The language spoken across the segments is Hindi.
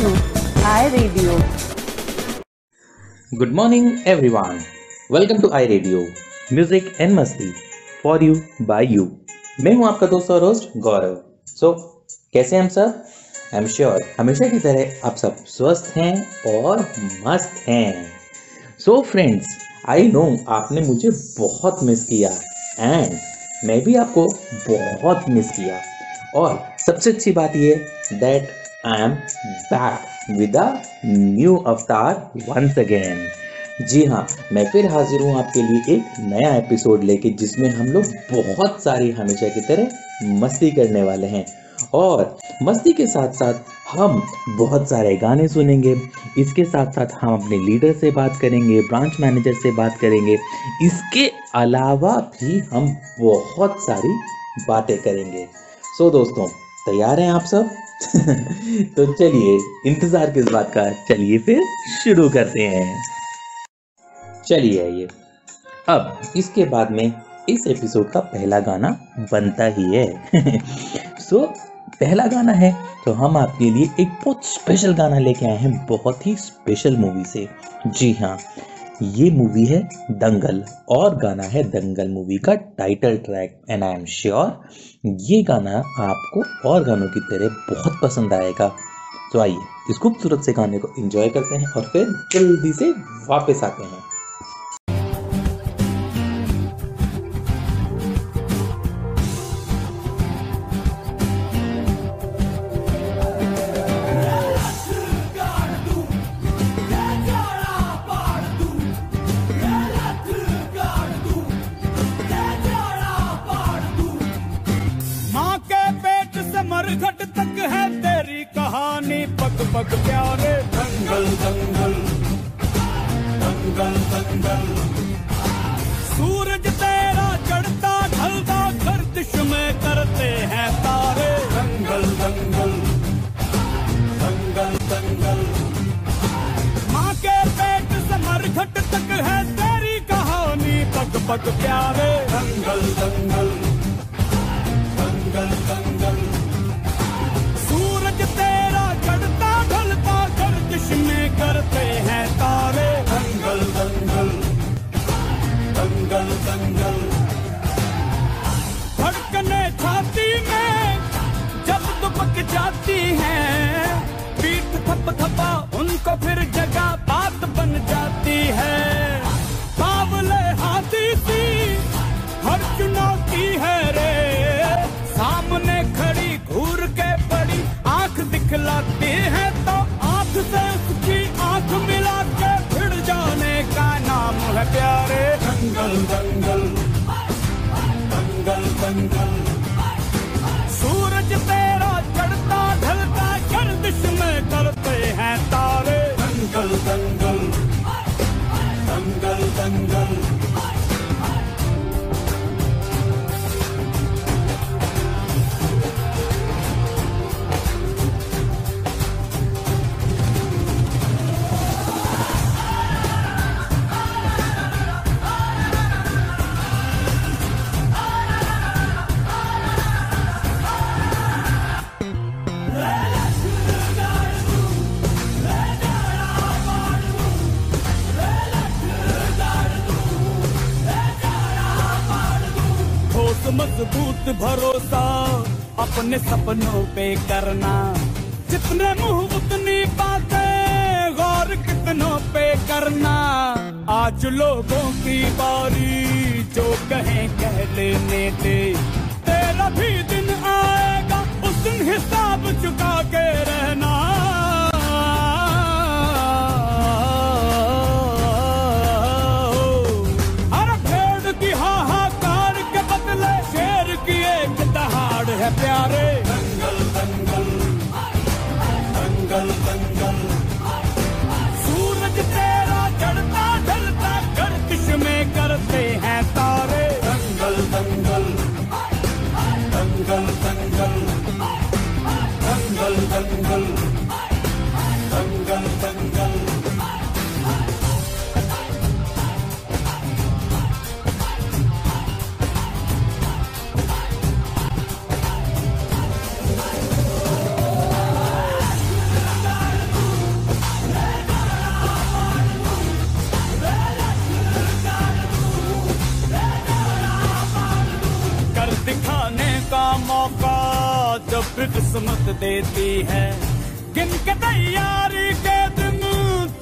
to iRadio. Good morning everyone welcome to iRadio music and मस्ती फॉर यू बाय यू मैं हूँ आपका दोस्त और होस्ट गौरव. सो so, कैसे हम सब? आई एम श्योर हमेशा की तरह आप सब स्वस्थ हैं और मस्त हैं. सो फ्रेंड्स आई नो आपने मुझे बहुत मिस किया एंड मैं भी आपको बहुत मिस किया. और सबसे अच्छी बात ये that I am back with a new अवतार वंस अगेन जी हाँ मैं फिर हाजिर हूँ आपके लिए एक नया एपिसोड लेके, जिसमें हम लोग बहुत सारी हमेशा की तरह मस्ती करने वाले हैं। और मस्ती के साथ साथ हम बहुत सारे गाने सुनेंगे। इसके साथ साथ हम अपने लीडर से बात करेंगे ब्रांच मैनेजर से बात करेंगे। इसके अलावा भी हम बहुत सारी बातें करेंगे। सो दोस्तों, तैयार हैं आप सब? तो चलिए, इंतज़ार किस बात का चलिए फिर शुरू करते हैं। चलिए आइए। अब, इसके बाद में इस एपिसोड का पहला गाना बनता ही है। सो पहला गाना है तो हम आपके लिए एक बहुत स्पेशल गाना लेके आए हैं, बहुत ही स्पेशल मूवी से। जी हाँ ये मूवी है दंगल और गाना है दंगल मूवी का title track and I am sure ये गाना आपको और गानों की तरह बहुत पसंद आएगा। तो आइए इस खूबसूरत से गाने को एंजॉय करते हैं और फिर जल्दी से वापस आते हैं। मरघट तक है तेरी कहानी। पग पग, प्यारे दंगल दंगल। दंगल दंगल। सूरज तेरा चढ़ता, ढलता, गर्दिश में करते हैं तारे। दंगल दंगल। दंगल दंगल। माँ के पेट से मरघट तक है तेरी कहानी। पग पग, प्यारे दंगल दंगल। दंगल दंगल। करते हैं तारे। दंगल दंगल दंगल दंगल। धड़कने छाती में जब दुबक जाती है, पीठ थप थपा, उनको फिर जगह बात बन जाती है। बावले हाथी सी हर चुनौती है रे। सामने खड़ी घूर के बड़ी आँख दिखलाती है तो आँख से उसकी प्यारे। दंगल दंगल। दंगल दंगल। सूरज तेरा चढ़ता ढलता गर्दिश में करते हैं तारे। दंगल दंगल। दंगल दंगल। मज़बूत भरोसा अपने सपनों पे करना। जितने मुँह, उतनी बातें गौर कितनों पे करना। आज लोगों की बारी, जो कहें कह लेने दे। तेरा भी दिन आएगा, उस दिन हिसाब चुका के रहना। किस्मत देती है। गिन के तैयारी के दिन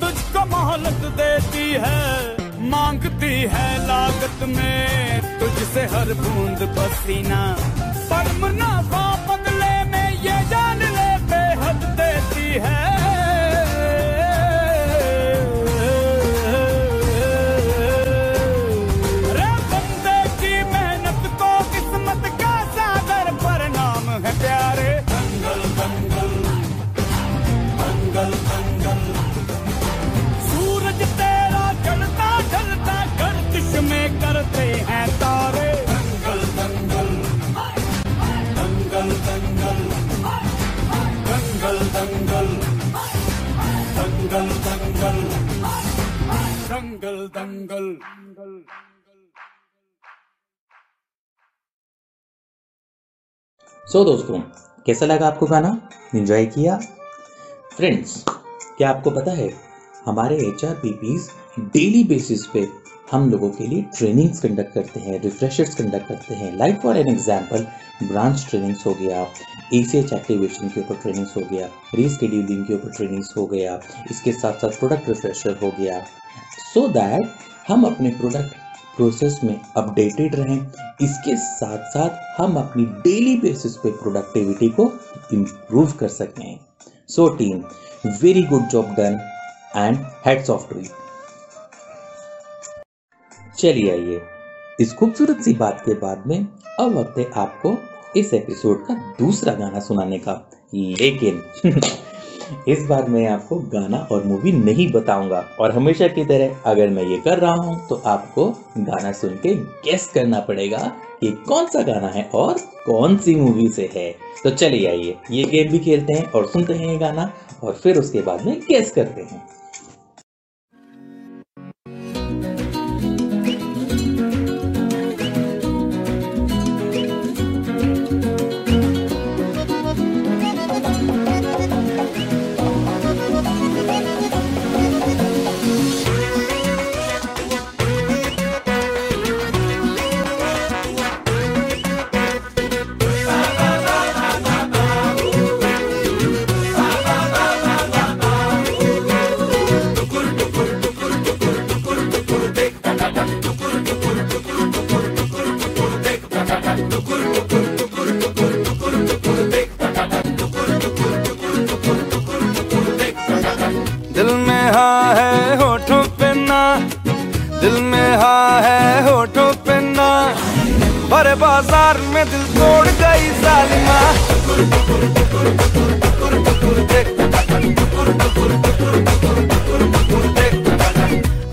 तुझको मोहलत देती है। मांगती है लागत में तुझसे हर बूंद पसीना। पर मुनाफा बदले में ये जान ले बेहद देती है। दंगल दंगल। सो so, दोस्तों कैसा लगा आपको गाना? एंजॉय किया? फ्रेंड्स क्या आपको पता है हमारे एच आर डेली बेसिस पे हम लोगों के लिए ट्रेनिंग्स कंडक्ट करते हैं रिफ्रेशर्स कंडक्ट करते हैं। Like for an example branch trainings हो गया ए सी एच एक्टिवेशन के ऊपर ट्रेनिंग्स हो गया रीस्केड्यूलिंग के ऊपर ट्रेनिंग्स हो गया इसके साथ साथ प्रोडक्ट रिफ्रेशर हो गया। सो so दैट हम अपने प्रोडक्ट प्रोसेस में अपडेटेड रहें। इसके साथ साथ हम अपनी डेली बेसिस पे प्रोडक्टिविटी को इम्प्रूव कर सकें। So team very good job done and heads off to चलिए आइए। इस खूबसूरत सी बात के बाद में अब वक्त है आपको इस एपिसोड का दूसरा गाना सुनाने का। लेकिन इस बार मैं आपको गाना और मूवी नहीं बताऊँगा। और हमेशा की तरह अगर मैं ये कर रहा हूँ तो आपको गाना सुन के गेस करना पड़ेगा कि कौन सा गाना है और कौन सी मूवी से है। तो चलिए आइए, ये गेम भी खेलते हैं और सुनते हैं ये गाना, और फिर उसके बाद में गेस करते हैं।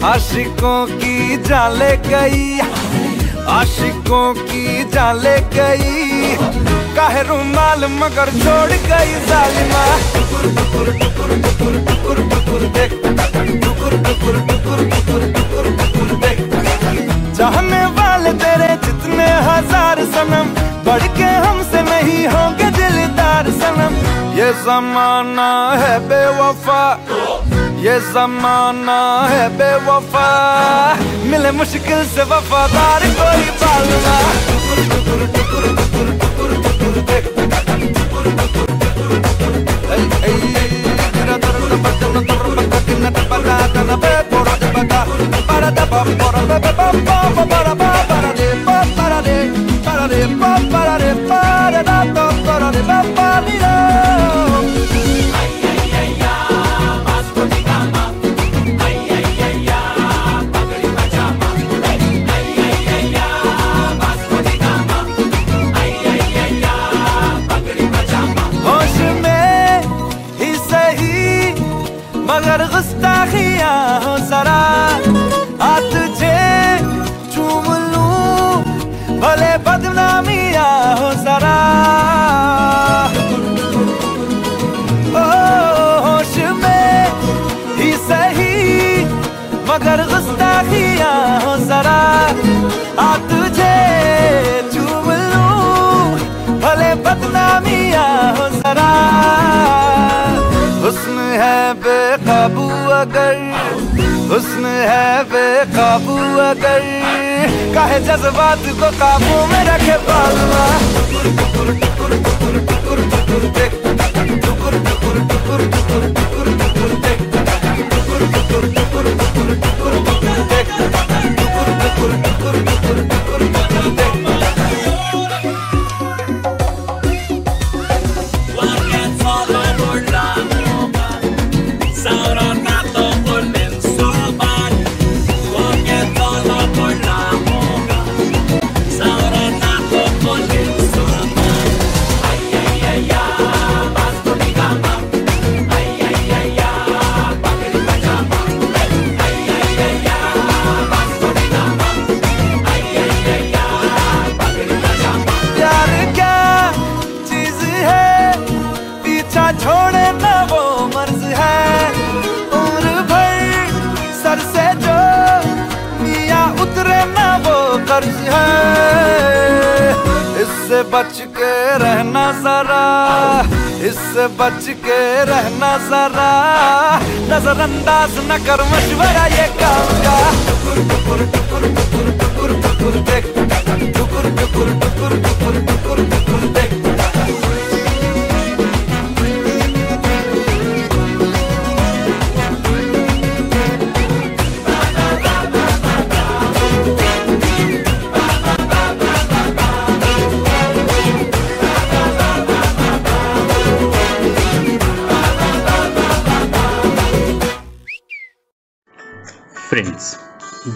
आशिकों की जाले गई, आशिकों की जाले गई। काहे रुमाल मगर छोड़ गई जालिमा। चाहने वाले तेरे जितने हज़ार सनम बढ़ के हमसे नहीं होंगे दिलदार सनम। ये जमाना है बेवफा। ये जमाना है बेवफा मिले मुश्किल से वफादार कोई पालना होश अगर हुस्न है बेकाबू अगर काहे जज्बात को काबू में रखे पालवा टुकुर टुकुर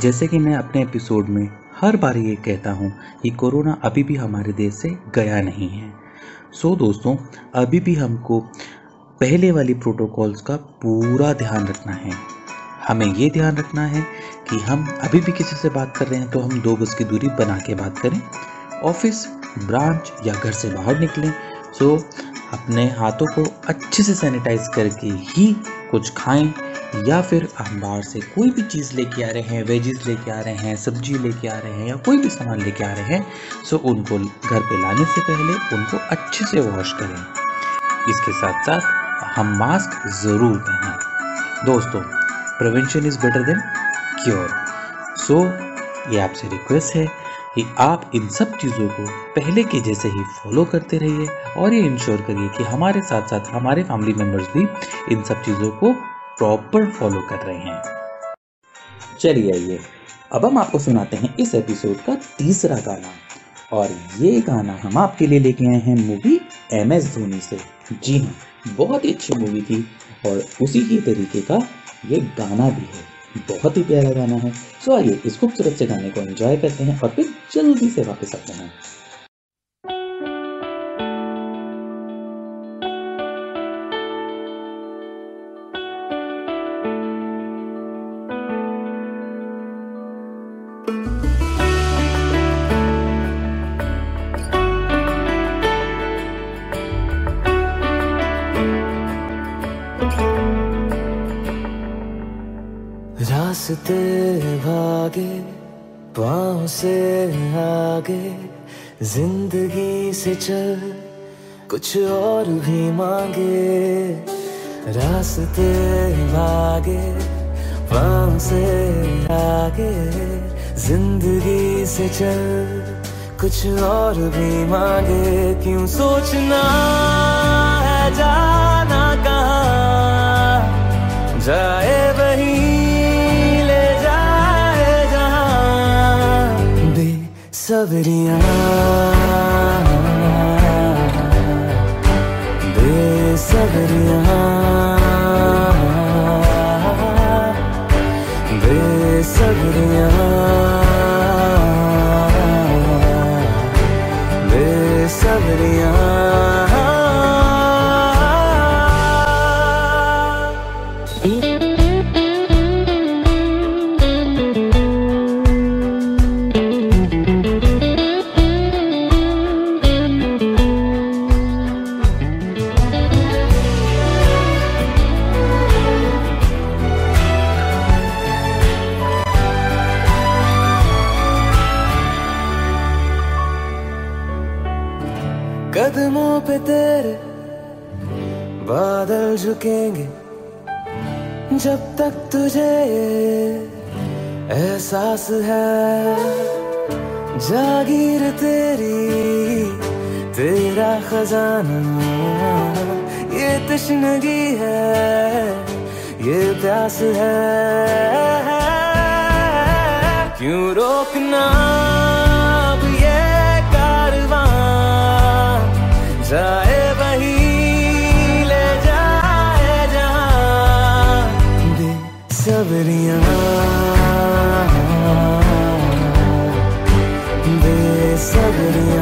जैसे कि मैं अपने एपिसोड में हर बार ये कहता हूँ कि कोरोना अभी भी हमारे देश से गया नहीं है। सो दोस्तों, अभी भी हमको पहले वाली प्रोटोकॉल्स का पूरा ध्यान रखना है। हमें ये ध्यान रखना है कि हम अभी भी किसी से बात कर रहे हैं तो हम दो गज की दूरी बना के बात करें। ऑफ़िस ब्रांच या घर से बाहर निकलें। सो अपने हाथों को अच्छे से सैनिटाइज करके ही कुछ खाएँ। या फिर हम बाहर से कोई भी चीज़ लेके आ रहे हैं वेजिस लेके आ रहे हैं, सब्ज़ी लेके आ रहे हैं या कोई भी सामान लेके आ रहे हैं, सो उनको घर पे लाने से पहले उनको अच्छे से वॉश करें। इसके साथ साथ हम मास्क ज़रूर पहनें दोस्तों prevention is better than cure so ये आपसे रिक्वेस्ट है कि आप इन सब चीज़ों को पहले के जैसे ही फॉलो करते रहिए और ये इंश्योर करिए कि हमारे साथ साथ हमारे फैमिली मेंबर्स भी इन सब चीज़ों को प्रॉपर फॉलो कर रहे हैं। चलिए आइए, अब हम आपको सुनाते हैं इस एपिसोड का तीसरा गाना। और ये गाना हम आपके लिए लेके आए हैं मूवी एम एस धोनी से। जी हाँ बहुत ही अच्छी मूवी थी और उसी ही तरीके का ये गाना भी है। बहुत ही प्यारा गाना है। सो आइए इस खूबसूरत से गाने को एंजॉय करते हैं और फिर जल्दी से वापस आते हैं। से आगे ज़िंदगी से चल कुछ और भी मांगे, रास्ते भागे पाँव से आगे ज़िंदगी से चल कुछ और भी मांगे। क्यों सोचना है, जाना कहाँ? जाए बेसबरियाँ। बेसबरियाँ। बेसबरियाँ। बेसबरियाँ। झुकेंगे जब तक तुझे एहसास है। जागीर तेरी, तेरा खजाना, ये तशनगी है, ये प्यास है। क्यों रोकना अब ये कारवां? जाए बेसब्रियाँ बेसब्रियाँ।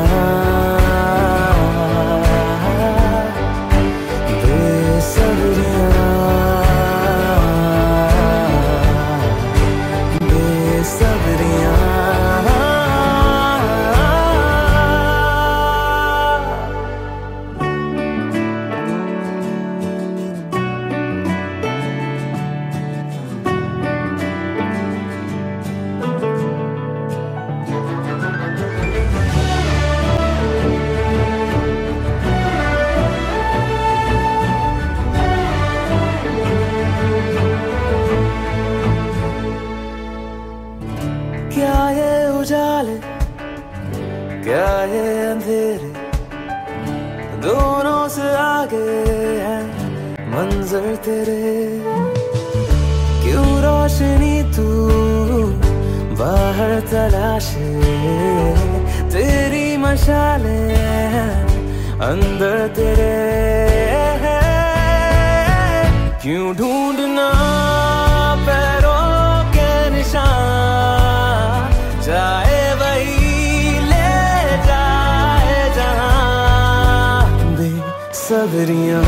बेसब्रियाँ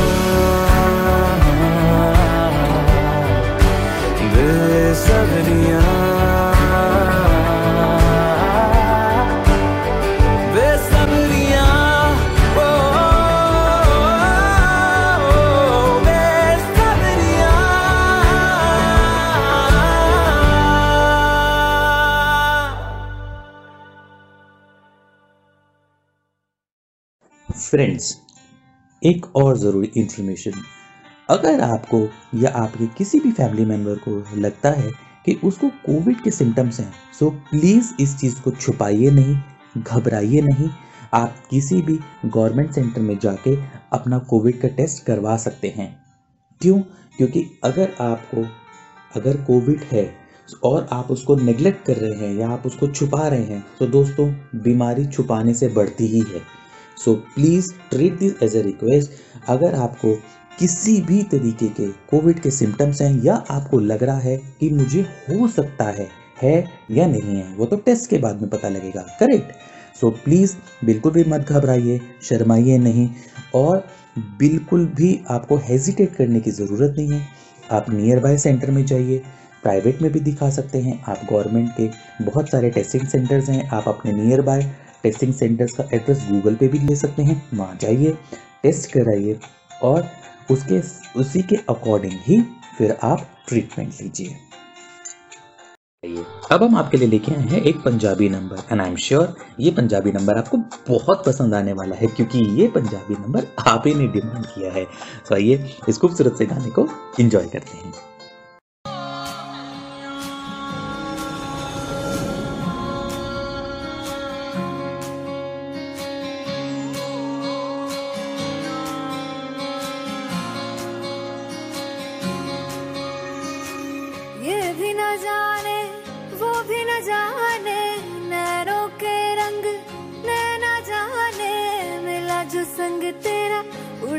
बेसब्रियाँ बेसब्रियाँ ओ, बेसब्रियाँ फ्रेंड्स एक और ज़रूरी इन्फॉर्मेशन अगर आपको या आपके किसी भी फैमिली मेंबर को लगता है कि उसको कोविड के सिम्टम्स हैं सो प्लीज़ इस चीज़ को छुपाइए नहीं, घबराइए नहीं। आप किसी भी गवर्नमेंट सेंटर में जाके अपना कोविड का टेस्ट करवा सकते हैं। क्यों? क्योंकि अगर आपको, अगर कोविड है, और आप उसको नेग्लेक्ट कर रहे हैं या आप उसको छुपा रहे हैं तो दोस्तों, बीमारी छुपाने से बढ़ती ही है। So please treat this as a request अगर आपको किसी भी तरीके के कोविड के सिम्टम्स हैं या आपको लग रहा है कि मुझे हो सकता है है या नहीं है, वो तो टेस्ट के बाद में पता लगेगा। करेक्ट सो प्लीज़ बिल्कुल भी मत घबराइए, शर्माइए नहीं और बिल्कुल भी आपको हेजिटेट करने की ज़रूरत नहीं है। आप नियर बाय सेंटर में जाइए प्राइवेट में भी दिखा सकते हैं। आप गवर्नमेंट के बहुत सारे टेस्टिंग सेंटर्स हैं, आप अपने नियर बाय टेस्टिंग सेंटर्स का एड्रेस गूगल पे भी ले सकते हैं, वहाँ जाइए, टेस्ट कराइए और उसके, उसी के अकॉर्डिंग ही फिर आप ट्रीटमेंट लीजिए। अब हम आपके लिए लेके आए हैं एक Punjabi number and I am sure ये पंजाबी नंबर आपको बहुत पसंद आने वाला है क्योंकि ये पंजाबी नंबर आप ही ने डिमांड किया है। तो आइए, इस खूबसूरत से गाने को एंजॉय करते हैं।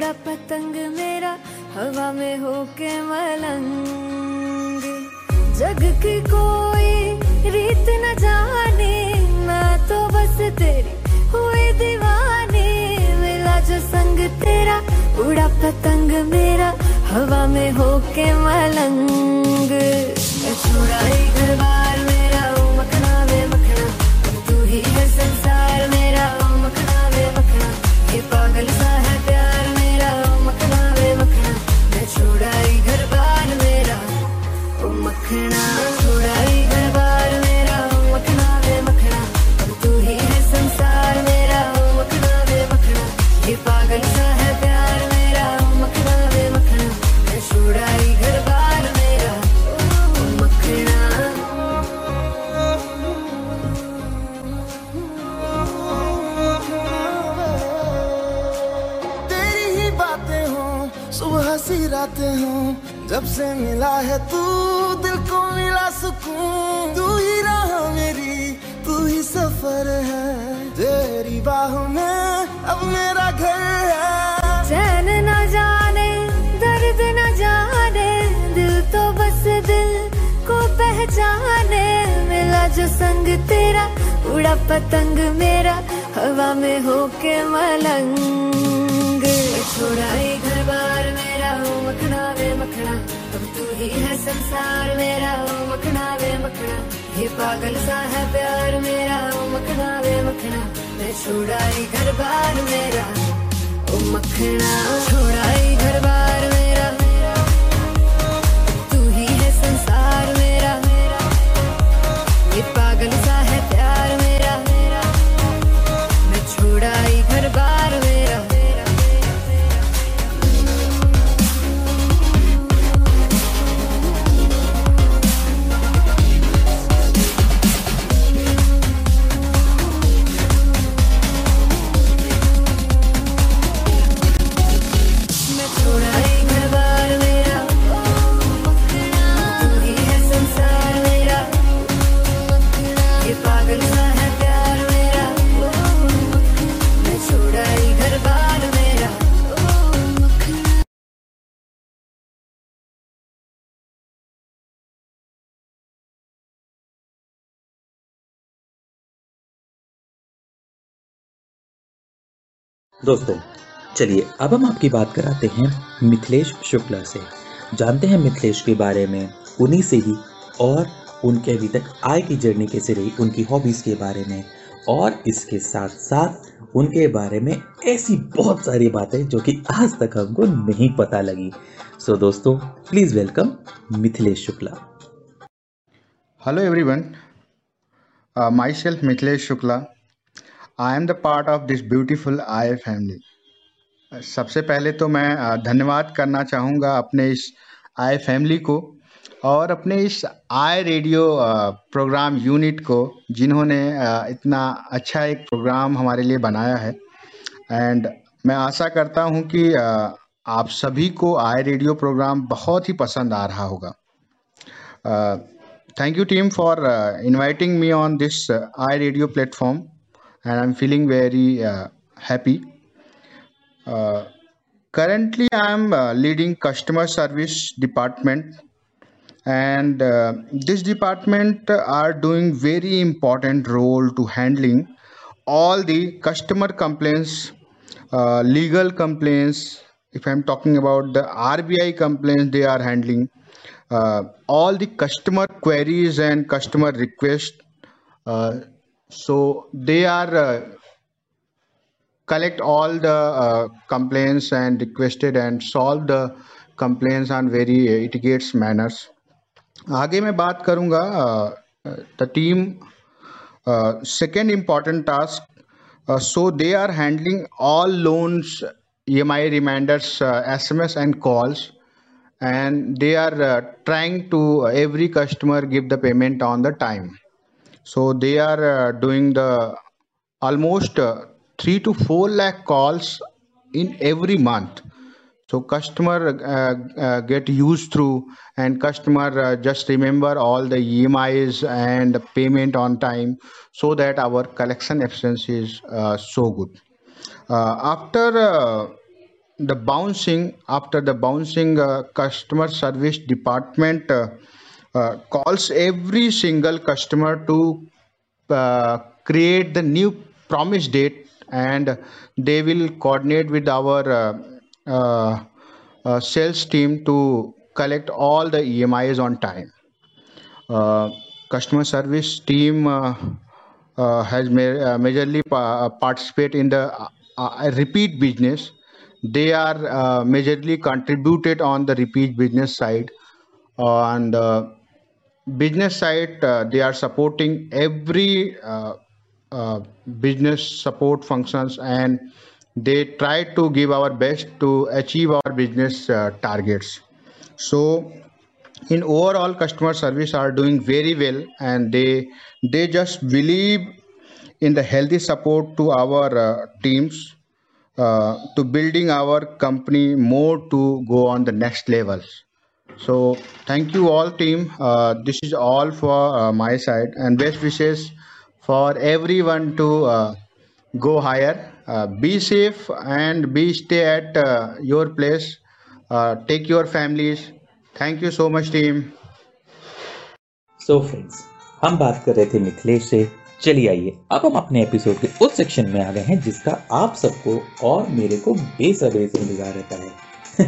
उड़ा पतंग मेरा हवा में होके मलंग। जग की कोई रीत न जाने मैं तो बस तेरी हुई दीवानी। मिला जो संग तेरा, उड़ा पतंग मेरा हवा में होके मलंग। मैं छुड़ाई घर बार, मेरा मखना वे मखना तू ही है संसार मेरा पतंग मेरा हवा में होके मलंग। छोड़ा ये घर बार मेरा, ओ मखना वे मखना। अब तू ही है संसार मेरा, ओ मखना वे मखना। ये पागल सा है प्यार मेरा, ओ मखना वे मखना। मैं छोड़ा ये घर बार मेरा, ओ मखना। छोड़ा ही घर बार दोस्तों, चलिए अब हम आपकी बात कराते हैं मिथिलेश शुक्ला से। जानते हैं मिथिलेश के बारे में, उन्हीं से ही, और उनके अभी तक आय की जर्नी कैसे रही, उनकी हॉबीज़ के बारे में, और इसके साथ साथ उनके बारे में ऐसी बहुत सारी बातें जो कि आज तक हमको नहीं पता लगी। सो दोस्तों please welcome Mithilesh Shukla. Hello everyone my self Mithilesh Shukla. I am the part of this I family. Uh, सबसे पहले तो मैं धन्यवाद करना चाहूँगा अपने इस आई फैमिली को और अपने इस आई रेडियो प्रोग्राम यूनिट को जिन्होंने इतना अच्छा एक प्रोग्राम हमारे लिए बनाया है। एंड मैं आशा करता हूँ कि आप सभी को आई रेडियो प्रोग्राम बहुत ही पसंद आ रहा होगा। Thank you team for for me on this iRadio platform and I'm feeling very uh, happy. Uh, currently I'm uh, leading customer service department and uh, this department are doing very important role to handling all the customer complaints uh, legal complaints if i'm talking about the rbi complaints they are handling uh, all the customer queries and customer requests uh, so they are uh, collect all the uh, complaints and requested and solve the complaints on very etiquette manners आगे मैं बात करूंगा the team second important task so they are handling all loans E M I reminders S M S and calls and they are uh, trying to every customer give the payment on the time so they are uh, doing the almost uh, 3 to 4 lakh calls in every month. So customer uh, get used through and customer just remember all the emis and payment on time so that our collection efficiency is so good. After the bouncing after the bouncing uh, customer service department uh, uh, calls every single customer to uh, create the new promise date and they will coordinate with our uh, uh, uh, sales team to collect all the emis on time. Uh, customer service team uh, uh, has ma- uh, majorly pa- participate in the uh, uh, repeat business. They are uh, majorly contributed on the repeat business side. And the business side uh, they are supporting every uh, uh, business support functions and they try to give our best to achieve our business targets. So in overall customer service are doing very well and they they just believe in the healthy support to our uh, teams uh, to building our company more to go on the next levels So thank you all team. Uh, this is all for uh, my side and best wishes for everyone to uh, go higher. Uh, be safe and be stay at uh, your place. Uh, take your families. Thank you so much team. So friends हम बात कर रहे थे मिथिलेश से चलिए आइए अब हम अपने एपिसोड के उस सेक्शन में आ गए हैं जिसका आप सबको और मेरे को बेसब्री से इंतज़ार रहता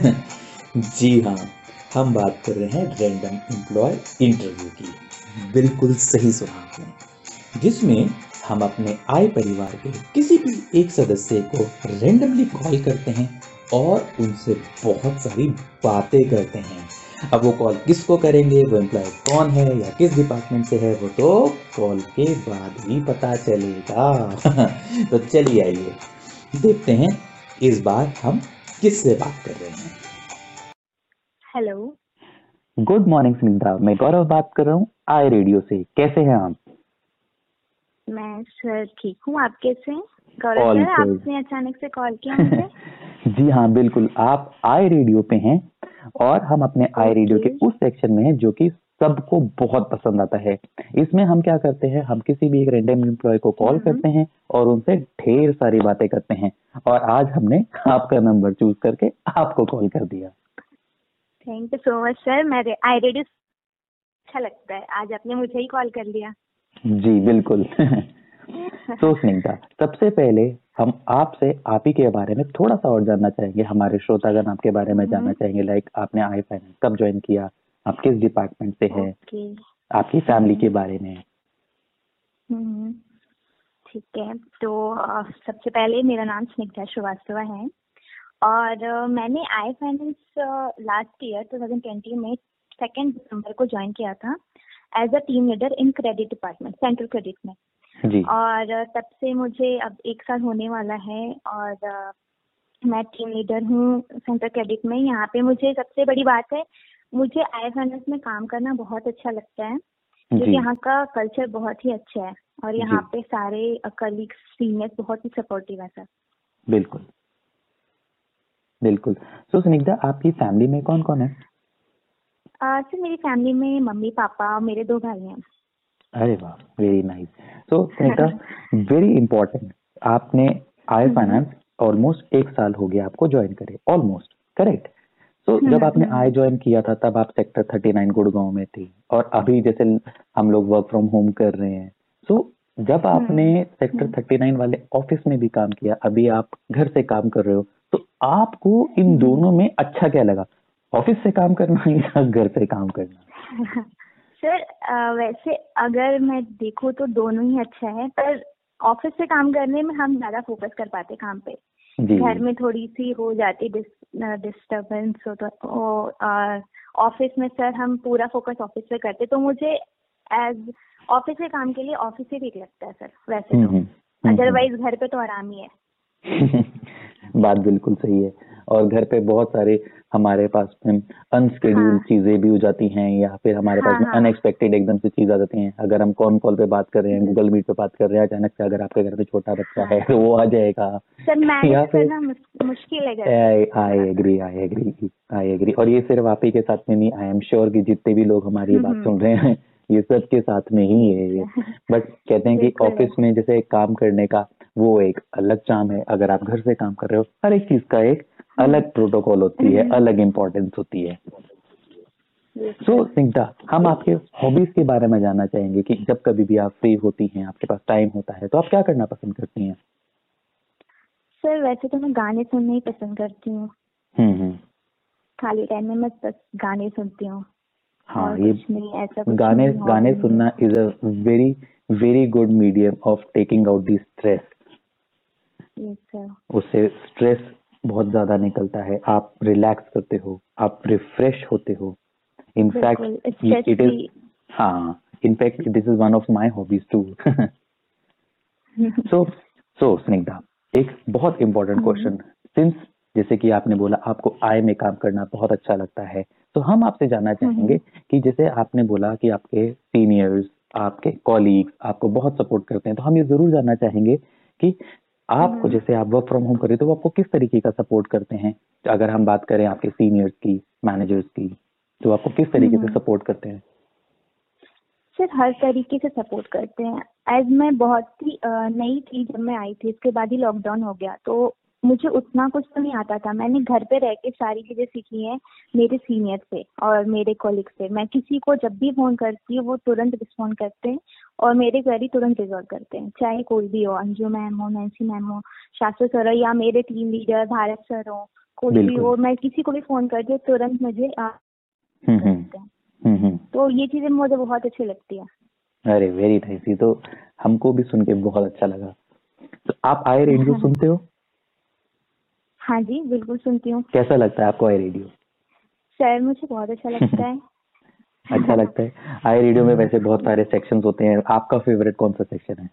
है जी हाँ हम बात कर रहे हैं रैंडम एम्प्लॉय इंटरव्यू की। बिल्कुल सही सुना आपने जिसमें हम अपने आय परिवार के किसी भी एक सदस्य को रैंडमली कॉल करते हैं और उनसे बहुत सारी बातें करते हैं। अब वो कॉल किसको करेंगे? वो एम्प्लॉय कौन है या किस डिपार्टमेंट से है? वो तो कॉल के बाद ही पता चलेगा। तो चलिए आइए, देखते हैं इस बार हम किससे बात कर रहे हैं। हेलो गुड मॉर्निंग स्मिता मैं गौरव बात कर रहा हूँ आई रेडियो से। कैसे हैं आप? मैं सर ठीक हूँ। आप कैसे हैं? गौरव सर आपने अचानक से कॉल किया मुझे? जी हाँ बिल्कुल। आप आई रेडियो पे हैं और हम अपने आई रेडियो के उस सेक्शन में हैं जो कि सबको बहुत पसंद आता है। इसमें हम क्या करते हैं हम किसी भी एक रेंडम एम्प्लॉय को कॉल हम्म। करते हैं और उनसे ढेर सारी बातें करते हैं और आज हमने आपका नंबर चूज़ करके आपको कॉल कर दिया। Thank you so much sir मेरे आई रेडियो अच्छा लगता है। आज आपने मुझे ही कॉल कर लिया। जी बिल्कुल। तो स्निग्धा सबसे पहले हम आपसे आप ही के बारे में थोड़ा सा और जानना चाहेंगे। हमारे श्रोतागण आपके बारे में जानना चाहेंगे लाइक आपने आई फाइनेंस कब ज्वाइन किया आप किस डिपार्टमेंट से हैं आपकी फैमिली के बारे में। हम्म, ठीक है। तो सबसे पहले मेरा नाम स्निग्धा श्रीवास्तव है। और मैंने आई फाइनेंस लास्ट ईयर 2020 में सेकेंड दिसंबर को ज्वाइन किया था as a team leader in credit department central credit में। जी। और तब से मुझे अब एक साल होने वाला है और मैं टीम लीडर हूँ सेंट्रल क्रेडिट में। यहाँ पे मुझे सबसे बड़ी बात है मुझे आई फाइनेंस में काम करना बहुत अच्छा लगता है क्योंकि यहाँ का कल्चर बहुत ही अच्छा है और यहाँ पे सारे कलीग्स सीनियर्स बहुत ही सपोर्टिव है सर बिल्कुल। बिल्कुल। सो स्निग्धा आपकी फैमिली में कौन कौन है सर मेरी फैमिली में मम्मी पापा और मेरे दो भाई हैं। अरे वाह very nice so Snigdha very important आपने आई हम्म। फाइनेंस ऑलमोस्ट एक साल हो गया आपको ज्वाइन करे ऑलमोस्ट करेक्ट सो हम्म, जब आपने हम्म। आई ज्वाइन किया था तब आप सेक्टर 39 गुड़गांव में थी और अभी जैसे हम लोग वर्क फ्रॉम होम कर रहे हैं। सो जब आपने सेक्टर 39 वाले ऑफ़िस में भी काम किया अभी आप घर से काम कर रहे हो आपको इन दोनों में अच्छा क्या लगा? ऑफ़िस से काम करना या घर से काम करना? सर वैसे अगर मैं देखूँ तो दोनों ही अच्छा है पर ऑफ़िस से काम करने में हम ज़्यादा फोकस कर पाते काम पे। घर में थोड़ी सी हो जाती डिस्टरबेंस हो तो ऑफ़िस में सर हम पूरा फोकस ऑफ़िस पे करते तो मुझे एज ऑफ़िस के काम के लिए ऑफ़िस ही ठीक लगता है सर वैसे हम्म, तो हम्म, हम्म, अदरवाइज़ घर पे तो आराम ही है। बात बिल्कुल सही है। और घर पे बहुत सारे हमारे पास अनस्केड्यूल्ड हाँ। चीज़ें भी हो जाती हैं या फिर हमारे हाँ, पास में हाँ। अनएक्सपेक्टेड एकदम से चीज़ आ जाती हैं। अगर हम कॉन कॉल पे बात कर रहे हैं गूगल मीट पे बात कर रहे हैं अचानक से अगर आपके घर पे छोटा बच्चा है तो वो आ जाएगा। या फिर- मुश्किल है I agree I agree I agree और ये सिर्फ़ आप ही के साथ में नहीं आई एम श्योर कि जितने भी लोग हमारी बात हम्म। सुन रहे हैं ये सब के साथ में ही है ये। बट कहते हैं कि ऑफ़िस में जैसे काम करने का वो एक अलग चाम है। अगर आप घर से काम कर रहे हो हर एक चीज़ का एक अलग प्रोटोकॉल होती है हम्म। अलग इम्पोर्टेंस होती है। सो स्निग्धा हम आपके हॉबीज के बारे में जानना चाहेंगे कि जब कभी भी आप फ्री होती हैं आपके पास टाइम होता है तो आप क्या करना पसंद करती हैं? सर वैसे तो मैं गाने सुनना ही पसंद करती हूँ। हम्म हम्म। खाली टाइम में मैं बस गाने सुनती हूँ। हाँ ये गाने गाने सुनना is a very very good medium of taking out the stress. उससे स्ट्रेस बहुत ज़्यादा निकलता है। आप रिलैक्स करते हो आप रिफ्रेश होते हो। इनफैक्ट इट इज़ हाँ in fact this is one of my hobbies too so so Snigdha एक बहुत इंपॉर्टेंट। क्वेश्चन सिंस जैसे कि आपने बोला आपको आय में काम करना बहुत अच्छा लगता है तो हम आपसे जानना चाहेंगे कि जैसे आपने बोला कि आपके सीनियर्स आपके कॉलीग्स आपको बहुत सपोर्ट करते हैं तो हम ये ज़रूर जानना चाहेंगे कि आपको जैसे आप वर्क फ्रॉम होम करें तो वो आपको किस तरीके का सपोर्ट करते हैं? अगर हम बात करें आपके सीनियर्स की मैनेजर्स की तो आपको किस तरीके से हम्म। सपोर्ट करते हैं? सर हर तरीके से सपोर्ट करते हैं। एज मैं बहुत ही नई थी जब मैं आई थी इसके बाद ही लॉकडाउन हो गया तो मुझे उतना कुछ तो नहीं आता था। मैंने घर पे रह के सारी चीज़ें सीखी हैं मेरे सीनियर से और मेरे कॉलिग से। मैं किसी को जब भी फ़ोन करती हूँ वो तुरंत रिस्पॉन्ड करते हैं और मेरे क्वेरी तुरंत रिजॉल्व करते हैं। चाहे कोई भी हो अंजू मैम हो नैन्सी मैम हो शास्त्र सर हो या मेरे टीम लीडर भारत सर हो कोई भी हो मैं किसी को भी फ़ोन करती हूँ तुरंत मुझे हम्म हम्म। हम्म तो ये चीज़ें मुझे बहुत अच्छी लगती है। अरे वेरी नाइस ये तो हमको भी सुन के बहुत अच्छा लगा। तो आप आई रेडियो सुनते हो? हाँ जी बिल्कुल सुनती हूँ। कैसा लगता है आपको आई रेडियो? सर मुझे बहुत अच्छा लगता है। अच्छा लगता है। आई रेडियो में वैसे बहुत सारे सेक्शंस होते हैं। आपका फेवरेट कौन सा सेक्शन है?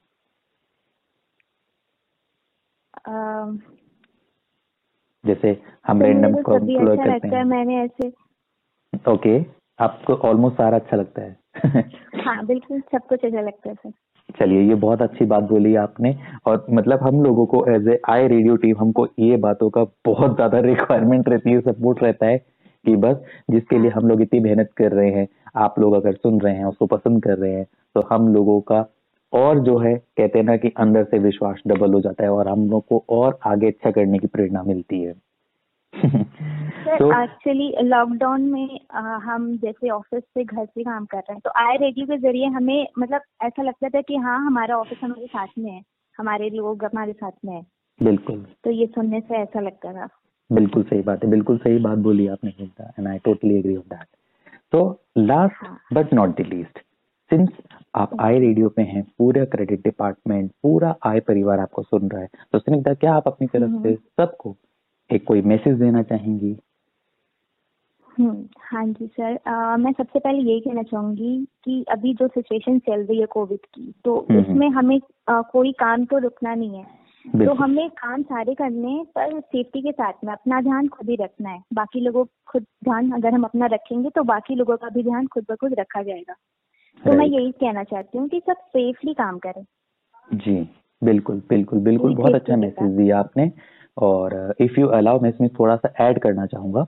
अम, जैसे हम रैंडम तो कॉल अच्छा करते है हैं। मैंने ऐसे ओके आपको ऑलमोस्ट सारा अच्छा लगता है। हाँ बिल्कुल सब कुछ अच्छा लगता है सर। चलिए, ये बहुत अच्छी बात बोली आपने। और मतलब हम लोगों को as a iRadio team हमको ये बातों का बहुत ज़्यादा रिक्वायरमेंट रहती है सपोर्ट रहता है कि बस जिसके लिए हम लोग इतनी मेहनत कर रहे हैं, आप लोग अगर सुन रहे हैं, उसको पसंद कर रहे हैं तो हम लोगों का और जो है, कहते हैं ना कि अंदर से विश्वास डबल हो जाता है और हम लोग को और आगे अच्छा करने की प्रेरणा मिलती है। सर एक्चुअली लॉकडाउन में अ, हम जैसे ऑफ़िस से घर से काम कर रहे हैं तो आई रेडियो के ज़रिए हमें मतलब ऐसा लगता था कि हाँ हमारा ऑफ़िस हमारे साथ में है हमारे लोग हमारे साथ में है। बिल्कुल। तो ये सुनने से ऐसा लगता था। बिल्कुल सही बात है बिल्कुल सही बात बोली आपने and I totally agree on that तो last. But not the least since आप आई रेडियो पे हैं पूरा क्रेडिट डिपार्टमेंट पूरा आई परिवार आपको सुन रहा है तो सुनीता क्या आप अपनी तरफ़ से सबको एक कोई मैसेज देना चाहेंगी? हम्म, हाँ जी सर। अ, मैं सबसे पहले यही कहना चाहूँगी कि अभी जो सिचुएशन चल रही है कोविड की तो उसमें हमें अ, कोई काम तो रुकना नहीं है। तो हमें काम सारे करने हैं, पर सेफ्टी के साथ में अपना ध्यान खुद ही रखना है। बाकी लोगों खुद ध्यान अगर हम अपना रखेंगे तो बाकी लोगों का भी ध्यान खुद ब खुद रखा जाएगा। तो मैं यही कहना चाहती हूँ कि सब सेफली काम करें। जी बिल्कुल बिल्कुल बिल्कुल। बहुत अच्छा मैसेज दिया आपने। और इफ़ यू अलाउ मैं इसमें थोड़ा सा ऐड करना चाहूँगा।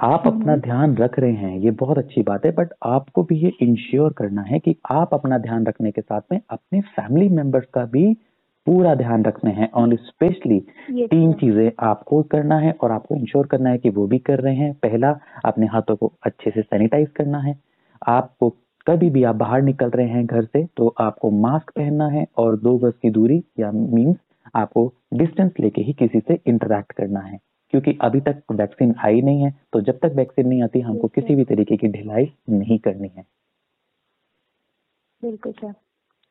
आप अपना हम्म। ध्यान रख रहे हैं ये बहुत अच्छी बात है बट आपको भी ये इंश्योर करना है कि आप अपना ध्यान रखने के साथ में अपने फैमिली मेंबर्स का भी पूरा ध्यान रखना है और स्पेशली तीन तो- चीज़ें आपको करना है और आपको इंश्योर करना है कि वो भी कर रहे हैं। पहला अपने हाथों को अच्छे से सैनिटाइज करना है। आपको कभी भी आप बाहर निकल रहे हैं घर से तो आपको मास्क पहनना है और दो गज की दूरी या मीन्स आपको डिस्टेंस लेके ही किसी से इंटरेक्ट करना है। क्योंकि अभी तक वैक्सीन आई नहीं है तो जब तक वैक्सीन नहीं आती हमको किसी भी तरीके की ढिलाई नहीं करनी है। बिल्कुल सर।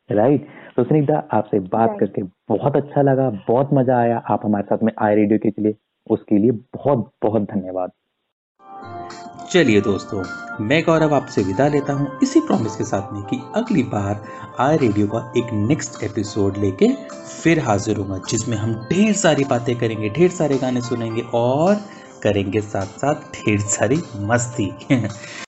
राइट तो सुनीता आपसे बात Right. करके बहुत अच्छा लगा बहुत मज़ा आया। आप हमारे साथ में आई रेडियो के लिए। उसके लिए बहुत बहुत धन्यवाद। चलिए दोस्तों, मैं गौरव आपसे विदा लेता हूँ इसी प्रॉमिस के साथ में कि अगली बार आई रेडियो का एक नेक्स्ट एपिसोड लेके फिर हाजिर होगा, जिसमें हम ढेर सारी बातें करेंगे, ढेर सारे गाने सुनेंगे और करेंगे साथ साथ ढेर सारी मस्ती।